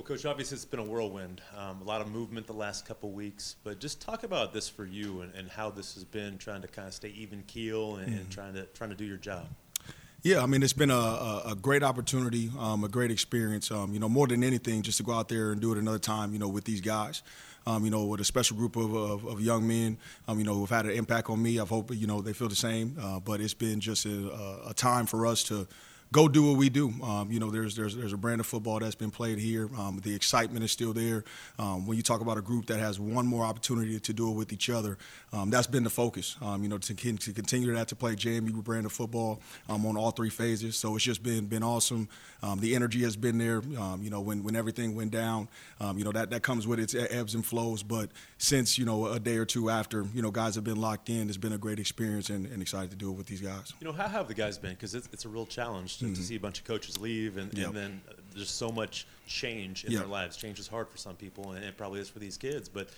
Well, Coach, obviously it's been a whirlwind, um, a lot of movement the last couple weeks. But just talk about this for you and, and how this has been trying to kind of stay even keel and, and trying to trying to do your job. Yeah, I mean, it's been a, a, a great opportunity, um, a great experience. Um, you know, more than anything, just to go out there and do it another time, you know, with these guys. Um, you know, with a special group of, of, of young men, um, you know, who've had an impact on me. I hope, you know, they feel the same. Uh, but it's been just a, a time for us to go do what we do. Um, you know, there's there's there's a brand of football that's been played here. Um, the excitement is still there. Um, when you talk about a group that has one more opportunity to do it with each other, um, that's been the focus. Um, you know, to, to continue that to play JMU brand of football um, on all three phases. So it's just been been awesome. the energy has been there. you know, when when everything went down, you know that that comes with its ebbs and flows. But since you know a day or two after, you know, guys have been locked in. It's been a great experience and, and excited to do it with these guys. You know, how have the guys been? Because it's, it's a real challenge to, mm-hmm. to see a bunch of coaches leave, and, yep. and then there's so much change in yep. their lives. Change is hard for some people, and it probably is for these kids. But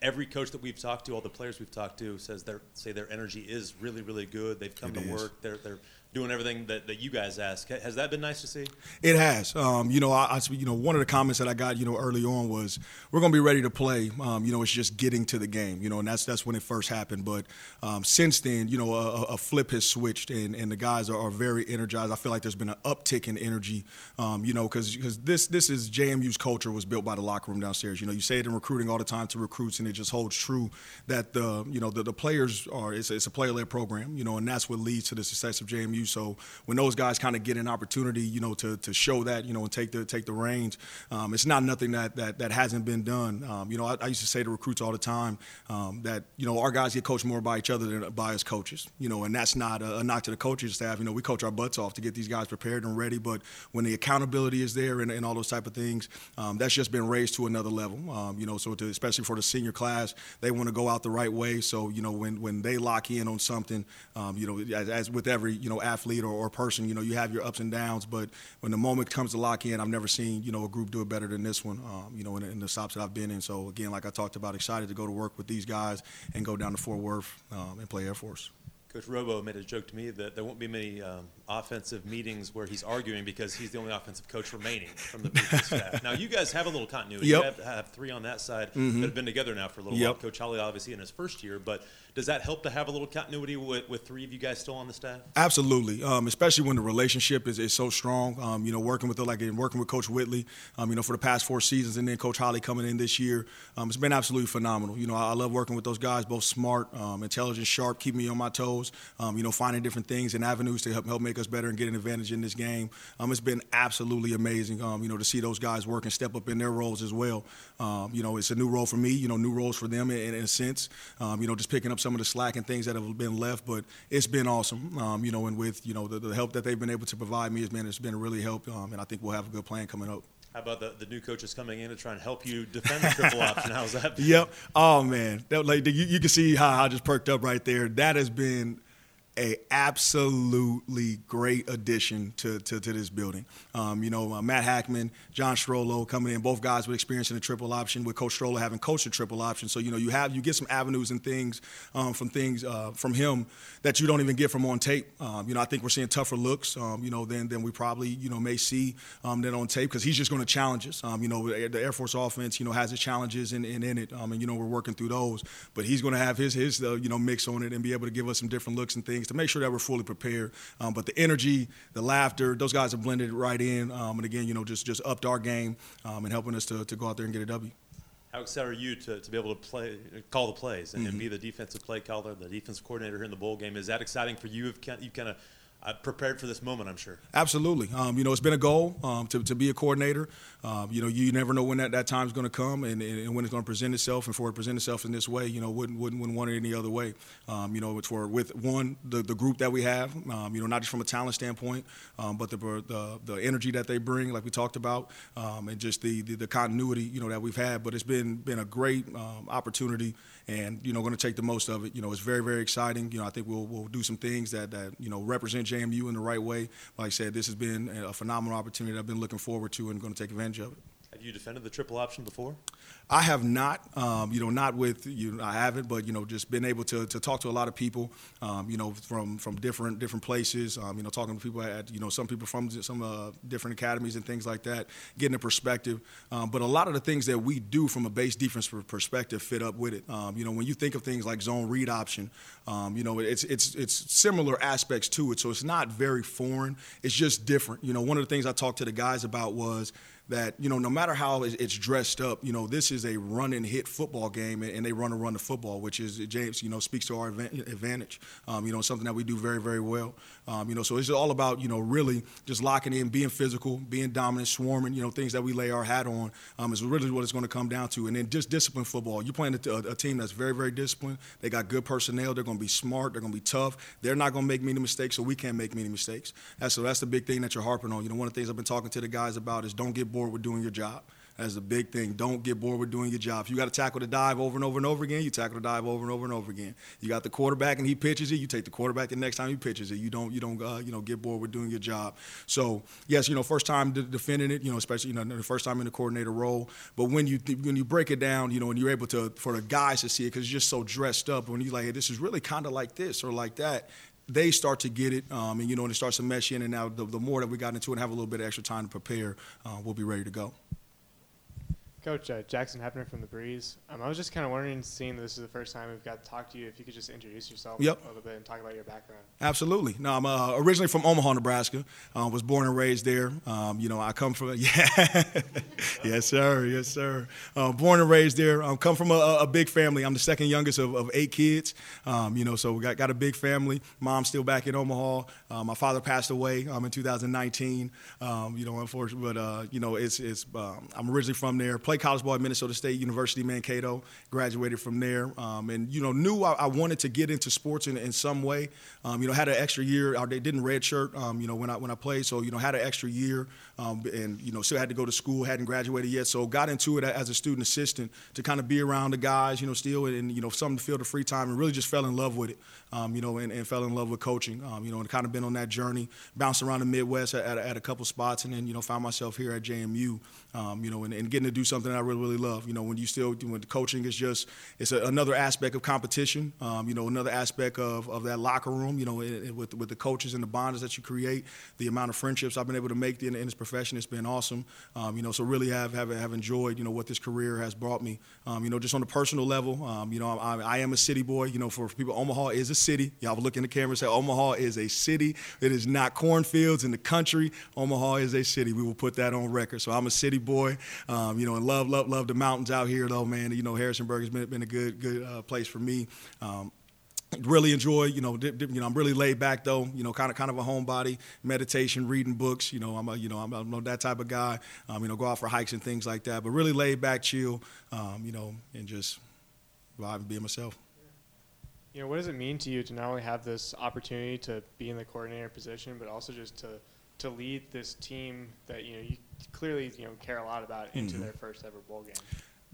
every coach that we've talked to, all the players we've talked to, says their say their energy is really, really good. They've come it to is. work. They're they're doing everything that, that you guys ask. Has that been nice to see? It has. Um, you know, I, I, you know one of the comments that I got you know early on was we're going to be ready to play. Um, you know, it's just getting to the game. You know, and that's that's when it first happened. But um, since then, you know, a, a, flip has switched, and, and the guys are, are, very energized. I feel like there's been an uptick in energy. Um, you know, because because this this is JMU's culture was built by the locker room downstairs. You know, you say it in recruiting all the time to recruits, and it just holds true that the you know the, the players are it's, it's a player led program. You know, and that's what leads to the success of JMU. So when those guys kind of get an opportunity, you know, to, to show that, you know, and take the take the reins, um, it's not nothing that that, that hasn't been done. Um, you know, I, I, used to say to recruits all the time um, that you know our guys get coached more by each other than by us coaches. You know, and that's not a, a knock to the coaching staff. You know, we coach our butts off to get these guys prepared and ready, but when the accountability is there and, and all those type of things, um, that's just been raised to another level. Um, you know, so to, especially for the senior class, they want to go out the right way. So you know, when when they lock in on something, you know, as, as, with every you know athlete or, or person. You know, you have your ups and downs, but when the moment comes to lock in, I've never seen you know a group do it better than this one. Um, you know, in, in, the stops that I've been in. So again, like I talked about, excited to go to work with these guys and go down to Fort Worth um, and play Air Force. Coach Robo made a joke to me that there won't be many um, offensive meetings where he's arguing because he's the only offensive coach remaining from the previous staff. Now, you guys have a little continuity. Yep. You have, have three on that side mm-hmm. that have been together now for a little yep. while. Coach Holly, obviously, in his first year, but does that help to have a little continuity with, with three of you guys still on the staff? Absolutely, um, especially when the relationship is, is so strong. Um, you know, working with the, like working with Coach Whitley, um, you know, for the past four seasons, and then Coach Holly coming in this year, um, it's been absolutely phenomenal. You know, I, I, love working with those guys, both smart, um, intelligent, sharp, keep me on my toes. Um, you know, finding different things and avenues to help help make us better and get an advantage in this game. it's been absolutely amazing. you know, to see those guys work and step up in their roles as well. you know, it's a new role for me. You know, new roles for them in, in a sense. you know, just picking up some of the slack and things that have been left, but it's been awesome. Um, you know, and with you know the, the, help that they've been able to provide me has been it's been a really help, um, and I think we'll have a good plan coming up. How about the, the new coaches coming in to try and help you defend the triple option? How's that? Been? Yep. Oh man, that, like you, you can see how I just perked up right there. That has been a absolutely great addition to, to, to this building. Um, you know, uh, Matt Hackman, John Strollo coming in, both guys with experience in the triple option, with Coach Strollo having coached the triple option. So, you know, you have you get some avenues and things um, from things uh, from him that you don't even get from on tape. Um, you know, I think we're seeing tougher looks, um, you know, than, than we probably, you know, may see um, than on tape because he's just going to challenge us. Um, you know, the Air Force offense, you know, has its challenges in, in, in it, and, you know, we're working through those. But he's going to have his, his uh, you know, mix on it and be able to give us some different looks and things things to make sure that we're fully prepared. Um, but the energy, the laughter, those guys have blended right in. Um, and again, you know, just just upped our game um, and helping us to, to go out there and get a W. How excited are you to, to be able to play, call the plays, and, mm-hmm. and be the defensive play caller, the defensive coordinator here in the bowl game? Is that exciting for you? If you kind of uh, prepared for this moment, I'm sure. Absolutely. Um, you know, it's been a goal um, to, to be a coordinator. Um, you know, you never know when that, that time is going to come and, and, when it's going to present itself. And for it to present itself in this way, you know, wouldn't wouldn't, wouldn't want it any other way. Um, you know, it's for with one the, the group that we have. Um, you know, not just from a talent standpoint, um, but the, the, the energy that they bring, like we talked about, and just the, the, the continuity you know that we've had. But it's been been a great opportunity, and you know, going to take the most of it. You know, it's very very exciting. You know, I think we'll we'll do some things that that you know represent JMU in the right way. Like I said, this has been a phenomenal opportunity that I've been looking forward to and going to take advantage of it. Have you defended the triple option before? I have not, um, you know, not with you. I haven't, but you know, just been able to, to talk to a lot of people, um, you know, from from different different places. Um, you know, talking to people at you know some people from some uh, different academies and things like that, getting a perspective. Um, but a lot of the things that we do from a base defense perspective fit up with it. Um, you know, when you think of things like zone read option, um, you know, it's it's it's similar aspects to it. So it's not very foreign. It's just different. You know, one of the things I talked to the guys about was that you know no matter how it's dressed up you know this is a run and hit football game and they run and run the football which is james you know speaks to our advantage. Um, you know something that we do very very well. Um, you know so it's all about you know really just locking in being physical being dominant swarming you know things that we lay our hat on um, is really what it's going to come down to. And then just discipline football. You're playing a, a, team that's very very disciplined. They got good personnel. They're going to be smart. They're going to be tough. They're not going to make many mistakes so we can't make many mistakes. That's so that's the big thing that you're harping on. You know one of the things i've been talking to the guys about is don't get bored with doing your job. That's the big thing. Don't get bored with doing your job. If you got to tackle the dive over and over and over again, you tackle the dive over and over and over again. You got the quarterback and he pitches it, you take the quarterback the next time he pitches it. You don't you don't uh, you know get bored with doing your job. So yes, you know first time defending it, you know especially you know the first time in the coordinator role. But when you when you break it down, you know and you're able to for the guys to see it because it's just so dressed up. When you're like, hey, this is really kind of like this or like that they start to get it, um, and you know, and it starts to mesh in. And now, the, the, more that we got into it and have a little bit of extra time to prepare, uh, we'll be ready to go. Coach uh, Jackson Hepner from the Breeze. Um, I was just kind of wondering, seeing this is the first time we've got to talk to you, if you could just introduce yourself yep. a little bit and talk about your background. Absolutely. No, I'm uh, originally from Omaha, Nebraska. Uh, was born and raised there. Um, you know, I come from yeah, yes sir, yes sir. Uh, born and raised there. I um, come from a, a, big family. I'm the second youngest of, of eight kids. Um, you know, so we got got a big family. Mom's still back in Omaha. Uh, my father passed away um, in 2019. Um, you know, unfortunately, but uh, you know, it's it's. I'm originally from there played college ball at Minnesota State University, Mankato. Graduated from there, um, and you know knew I, I, wanted to get into sports in, in some way. Um, you know, had an extra year. They didn't redshirt. Um, you know, when I when I played, so you know had an extra year, um, and you know still had to go to school. Hadn't graduated yet, so got into it as a student assistant to kind of be around the guys. You know, still and you know something to fill the free time, and really just fell in love with it. Um, you know, and, and, fell in love with coaching. Um, you know, and kind of been on that journey, bounced around the Midwest at, at, at, a couple spots, and then you know found myself here at JMU. You know, and, and getting to do something I really really love. You know, when you still when the coaching is just it's a, another aspect of competition. Um, you know, another aspect of, of that locker room. You know, it, it, with with the coaches and the bonds that you create, the amount of friendships I've been able to make in, in this profession, it's been awesome. Um, you know, so really have, have have enjoyed you know what this career has brought me. Um, you know, just on a personal level. Um, you know, I, I, am a city boy. You know, for people, Omaha is a city. Y'all look in the camera and say Omaha is a city. It is not cornfields in the country. Omaha is a city. We will put that on record. So I'm a city boy. Um, you know, and love love love the mountains out here though, man. You know, Harrisonburg has been, been a good good uh, place for me. Um, really enjoy you know dip, dip, you know i'm really laid back though you know kind of kind of a homebody meditation reading books you know i'm a you know i'm, I'm that type of guy um, you know go out for hikes and things like that but really laid back chill um, you know and just vibe and myself you know what does it mean to you to not only have this opportunity to be in the coordinator position but also just to to lead this team that you know you clearly you know care a lot about into mm-hmm. their first ever bowl game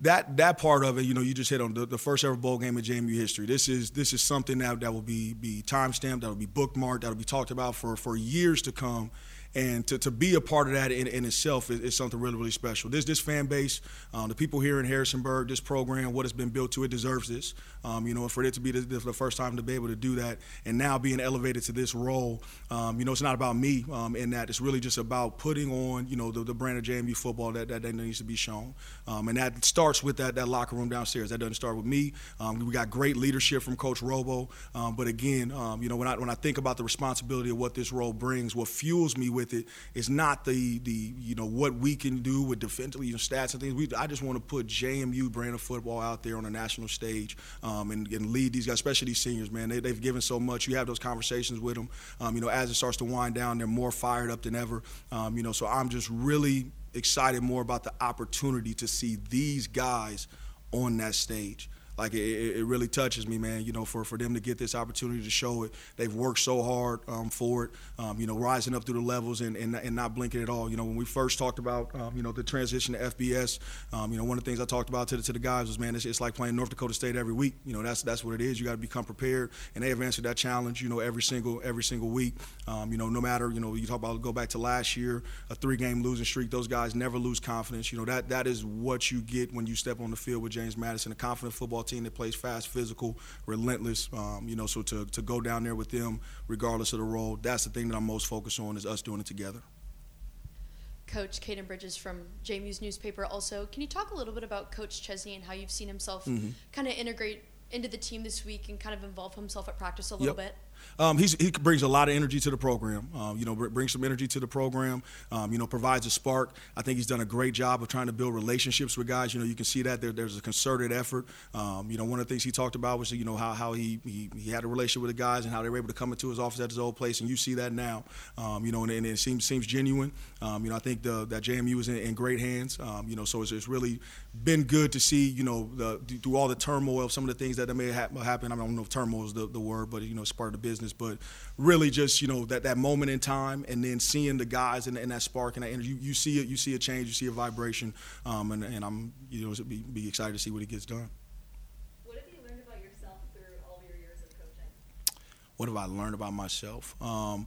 that that part of it, you know, you just hit on the, the first ever bowl game in JMU history. This is this is something that that will be be time stamped, that will be bookmarked, that will be talked about for for years to come and to, to be a part of that in, in itself is, is, something really really special. This this fan base, um, the people here in Harrisonburg, this program, what has been built to it deserves this. Um, you know, for it to be the, the, first time to be able to do that, and now being elevated to this role, um, you know, it's not about me um, in that. It's really just about putting on you know the, the brand of JMU football that, that, that needs to be shown, um, and that starts with that that locker room downstairs. That doesn't start with me. Um, we got great leadership from Coach Robo, but again, you know, when I when I think about the responsibility of what this role brings, what fuels me with it. it is not the the you know what we can do with defensively you know, stats and things. We, I just want to put JMU brand of football out there on a national stage um, and, and, lead these guys, especially these seniors. Man, they, have given so much. You have those conversations with them. Um, you know, as it starts to wind down, they're more fired up than ever. Um, you know, so I'm just really excited more about the opportunity to see these guys on that stage like it, it, really touches me, man. You know, for, for them to get this opportunity to show it, they've worked so hard um, for it. Um, you know, rising up through the levels and, and, and not blinking at all. You know, when we first talked about um, you know the transition to FBS, um, you know, one of the things I talked about to the, to the guys was, man, it's, it's like playing North Dakota State every week. You know, that's that's what it is. You got to become prepared, and they have answered that challenge. You know, every single every single week. Um, you know, no matter you know you talk about go back to last year, a three-game losing streak. Those guys never lose confidence. You know that that is what you get when you step on the field with James Madison, a confident football team that plays fast, physical, relentless. Um, you know, so to to go down there with them, regardless of the role, that's the thing that I'm most focused on is us doing it together. Coach Caden Bridges from JMU's newspaper. Also, can you talk a little bit about Coach Chesney and how you've seen himself mm-hmm. kind of integrate into the team this week and kind of involve himself at practice a little yep. bit? Um, he brings a lot of energy to the program. Um, you know, brings some energy to the program. Um, you know, provides a spark. I think he's done a great job of trying to build relationships with guys. You know, you can see that there, there's a concerted effort. Um, you know, one of the things he talked about was you know how, how he, he, he had a relationship with the guys and how they were able to come into his office at his old place, and you see that now. Um, you know, and, and, it seems seems genuine. You know, I think the, that JMU is in, in great hands. you know, so it's, it's, really been good to see. You know, the, through all the turmoil, some of the things that may have happened. I don't know if turmoil is the, the word, but you know, it's part of the business. But really just you know that that moment in time and then seeing the guys and, and that spark and that energy you, you see it you see a change you see a vibration um, and, and i'm you know be, be excited to see what he gets done. What have you learned about yourself through all your years of coaching? What have i learned about myself? Um,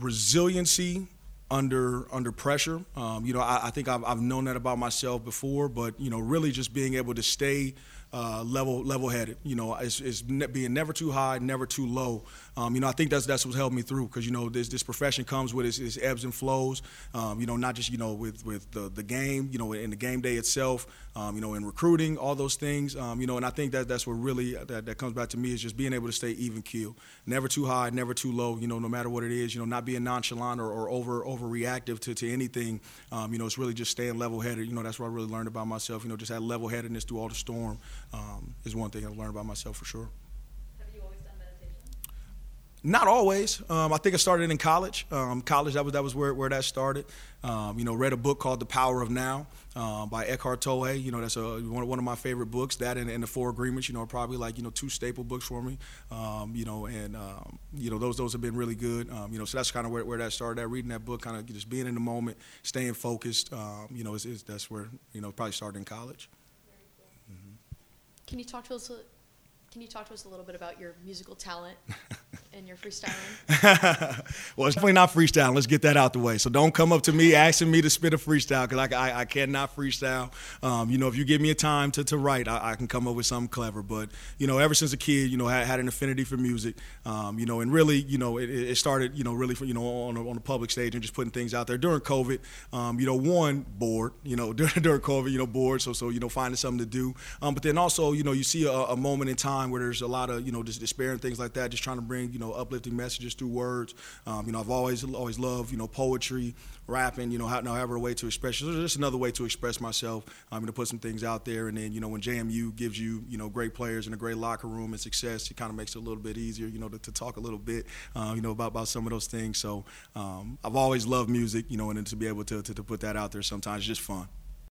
resiliency under under pressure. Um, you know I, I think I've, I've known that about myself before but you know really just being able to stay uh, level level headed. You know, it's, it's ne- being never too high, never too low. Um, you know, I think that's that's what's helped me through because you know this this profession comes with its, its ebbs and flows. Um, you know, not just you know with with the the game, you know, in the game day itself. Um, you know, in recruiting, all those things. Um, you know, and I think that that's what really that, that comes back to me is just being able to stay even keel, never too high, never too low. You know, no matter what it is. You know, not being nonchalant or, or over overreactive to to anything. Um, you know, it's really just staying level headed. You know, that's what I really learned about myself. You know, just that level headedness through all the storm um, is one thing I've learned about myself for sure. Have you always done meditation? Not always. Um, I think I started in college. Um, college that was that was where, where that started. Um, you know, read a book called The Power of Now um, by Eckhart Tolle. You know, that's a, one, one of my favorite books. That and, and, the Four Agreements. You know, are probably like you know two staple books for me. Um, you know, and you know those those have been really good. you know, so that's kind of where, where that started. At reading that book, kind of just being in the moment, staying focused. you know, is, is that's where you know probably started in college. Can you talk to us? Can you talk to us a little bit about your musical talent and your freestyling? well, it's definitely not freestyle. Let's get that out the way. So don't come up to me asking me to spit a freestyle because I, I, I, cannot freestyle. Um, you know, if you give me a time to, to write, I, I, can come up with something clever. But, you know, ever since a kid, you know, I had an affinity for music, um, you know, and really, you know, it, it started, you know, really, for, you know, on a, on a public stage and just putting things out there. During COVID, um, you know, one, bored, you know, during, during COVID, you know, bored. So, so, you know, finding something to do. Um, but then also, you know, you see a, a moment in time where there's a lot of, you know, just despair and things like that, just trying to bring, you know, uplifting messages through words. Um, you know, I've always always loved you know poetry, rapping. You know, how, however a way to express. Just another way to express myself. I'm um, to put some things out there, and then you know when JMU gives you you know great players and a great locker room and success, it kind of makes it a little bit easier. You know, to, to talk a little bit. Uh, you know about about some of those things. So um, I've always loved music. You know, and to be able to, to to put that out there sometimes just fun.